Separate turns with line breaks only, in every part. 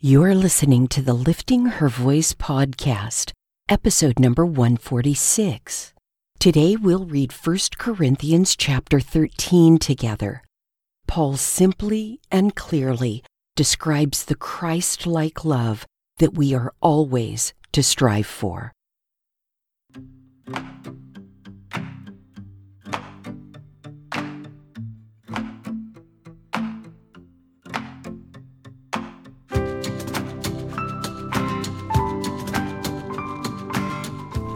You're listening to the Lifting Her Voice podcast, episode number 146. Today we'll read 1 Corinthians chapter 13 together. Paul simply and clearly describes the Christ like love that we are always to strive for.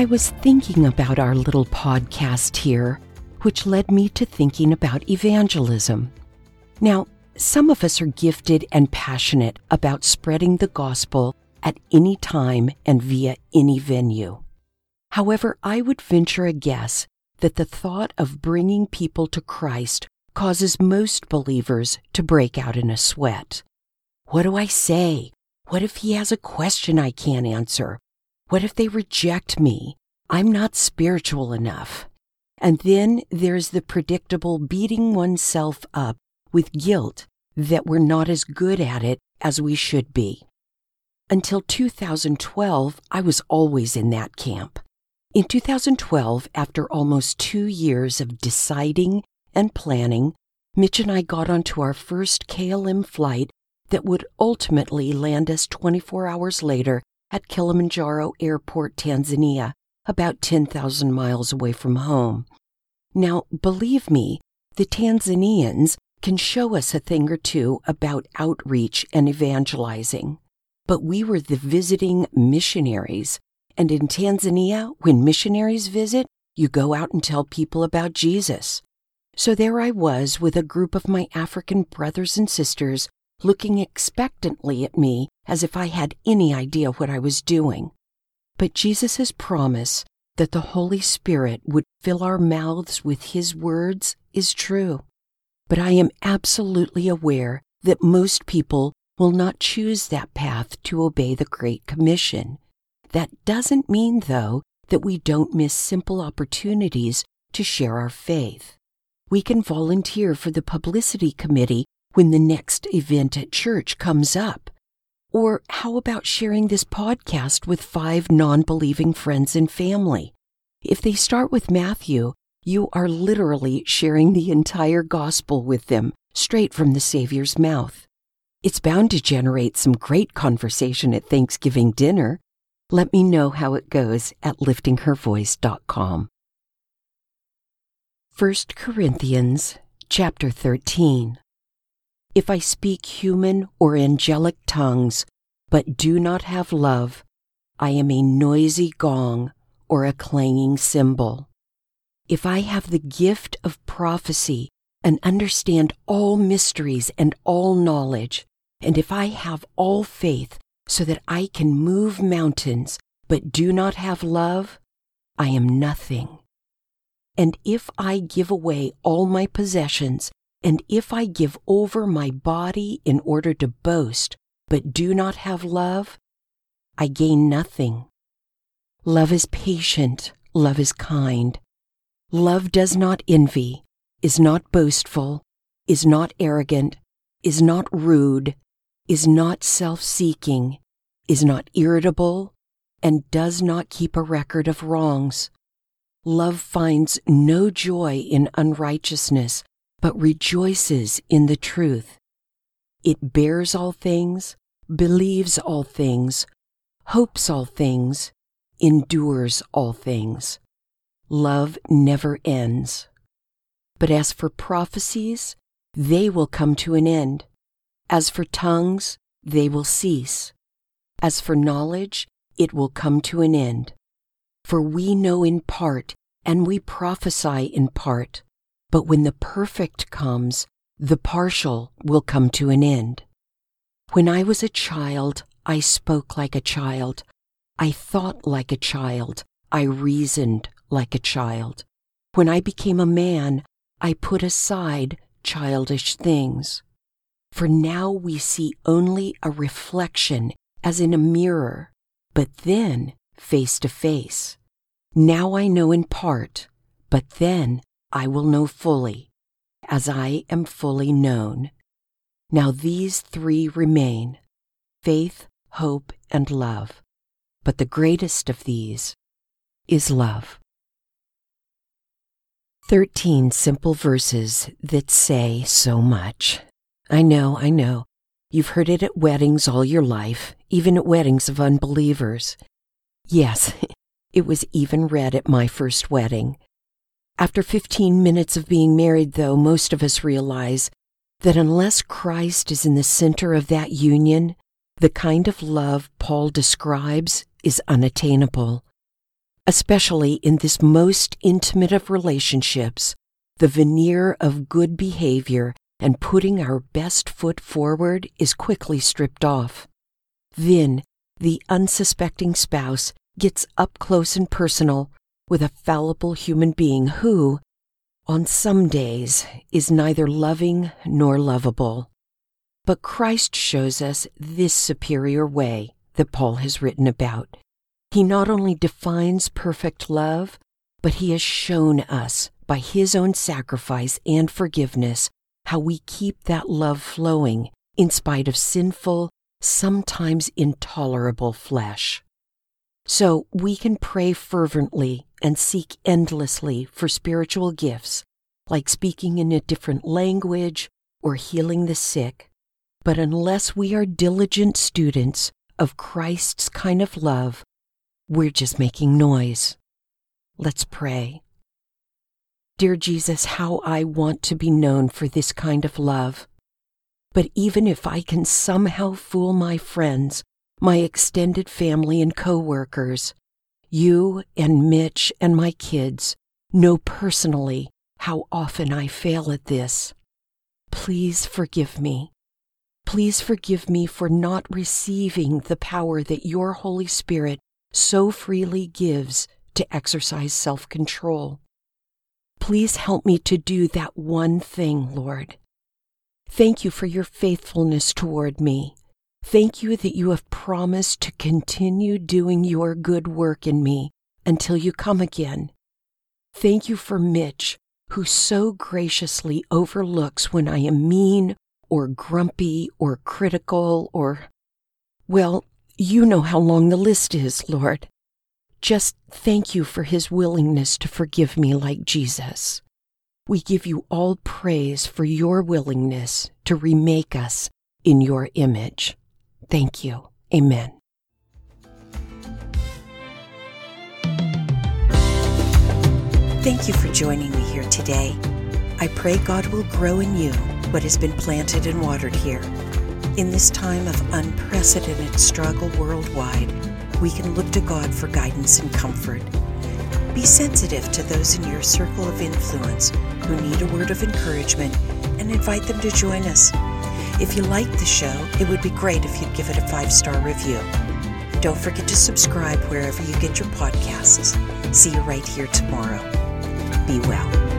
I was thinking about our little podcast here, which led me to thinking about evangelism. Now, some of us are gifted and passionate about spreading the gospel at any time and via any venue. However, I would venture a guess that the thought of bringing people to Christ causes most believers to break out in a sweat. What do I say? What if he has a question I can't answer? What if they reject me? I'm not spiritual enough. And then there's the predictable beating oneself up with guilt that we're not as good at it as we should be. Until 2012, I was always in that camp. In 2012, after almost two years of deciding and planning, Mitch and I got onto our first KLM flight that would ultimately land us 24 hours later at Kilimanjaro Airport, Tanzania, about 10,000 miles away from home. Now, believe me, the Tanzanians can show us a thing or two about outreach and evangelizing. But we were the visiting missionaries. And in Tanzania, when missionaries visit, you go out and tell people about Jesus. So there I was with a group of my African brothers and sisters looking expectantly at me as if I had any idea what I was doing. But Jesus' promise that the Holy Spirit would fill our mouths with His words is true. But I am absolutely aware that most people will not choose that path to obey the Great Commission. That doesn't mean, though, that we don't miss simple opportunities to share our faith. We can volunteer for the publicity committee when the next event at church comes up. Or how about sharing this podcast with five non believing friends and family? If they start with Matthew, you are literally sharing the entire gospel with them straight from the Savior's mouth. It's bound to generate some great conversation at Thanksgiving dinner. Let me know how it goes at liftinghervoice.com. 1 Corinthians chapter 13 if I speak human or angelic tongues, but do not have love, I am a noisy gong or a clanging cymbal. If I have the gift of prophecy and understand all mysteries and all knowledge, and if I have all faith so that I can move mountains, but do not have love, I am nothing. And if I give away all my possessions and if I give over my body in order to boast, but do not have love, I gain nothing. Love is patient, love is kind. Love does not envy, is not boastful, is not arrogant, is not rude, is not self seeking, is not irritable, and does not keep a record of wrongs. Love finds no joy in unrighteousness but rejoices in the truth. It bears all things, believes all things, hopes all things, endures all things. Love never ends. But as for prophecies, they will come to an end. As for tongues, they will cease. As for knowledge, it will come to an end. For we know in part, and we prophesy in part. But when the perfect comes, the partial will come to an end. When I was a child, I spoke like a child. I thought like a child. I reasoned like a child. When I became a man, I put aside childish things. For now we see only a reflection as in a mirror, but then face to face. Now I know in part, but then I will know fully, as I am fully known. Now these three remain faith, hope, and love. But the greatest of these is love. Thirteen simple verses that say so much. I know, I know. You've heard it at weddings all your life, even at weddings of unbelievers. Yes, it was even read at my first wedding. After 15 minutes of being married, though, most of us realize that unless Christ is in the center of that union, the kind of love Paul describes is unattainable. Especially in this most intimate of relationships, the veneer of good behavior and putting our best foot forward is quickly stripped off. Then, the unsuspecting spouse gets up close and personal with a fallible human being who, on some days, is neither loving nor lovable. But Christ shows us this superior way that Paul has written about. He not only defines perfect love, but he has shown us by his own sacrifice and forgiveness how we keep that love flowing in spite of sinful, sometimes intolerable flesh. So we can pray fervently and seek endlessly for spiritual gifts, like speaking in a different language or healing the sick. But unless we are diligent students of Christ's kind of love, we're just making noise. Let's pray. Dear Jesus, how I want to be known for this kind of love. But even if I can somehow fool my friends, my extended family and coworkers, you and Mitch and my kids know personally how often I fail at this. Please forgive me. Please forgive me for not receiving the power that your Holy Spirit so freely gives to exercise self control. Please help me to do that one thing, Lord. Thank you for your faithfulness toward me. Thank you that you have promised to continue doing your good work in me until you come again. Thank you for Mitch, who so graciously overlooks when I am mean or grumpy or critical or, well, you know how long the list is, Lord. Just thank you for his willingness to forgive me like Jesus. We give you all praise for your willingness to remake us in your image. Thank you. Amen. Thank you for joining me here today. I pray God will grow in you what has been planted and watered here. In this time of unprecedented struggle worldwide, we can look to God for guidance and comfort. Be sensitive to those in your circle of influence who need a word of encouragement and invite them to join us. If you like the show, it would be great if you'd give it a five star review. Don't forget to subscribe wherever you get your podcasts. See you right here tomorrow. Be well.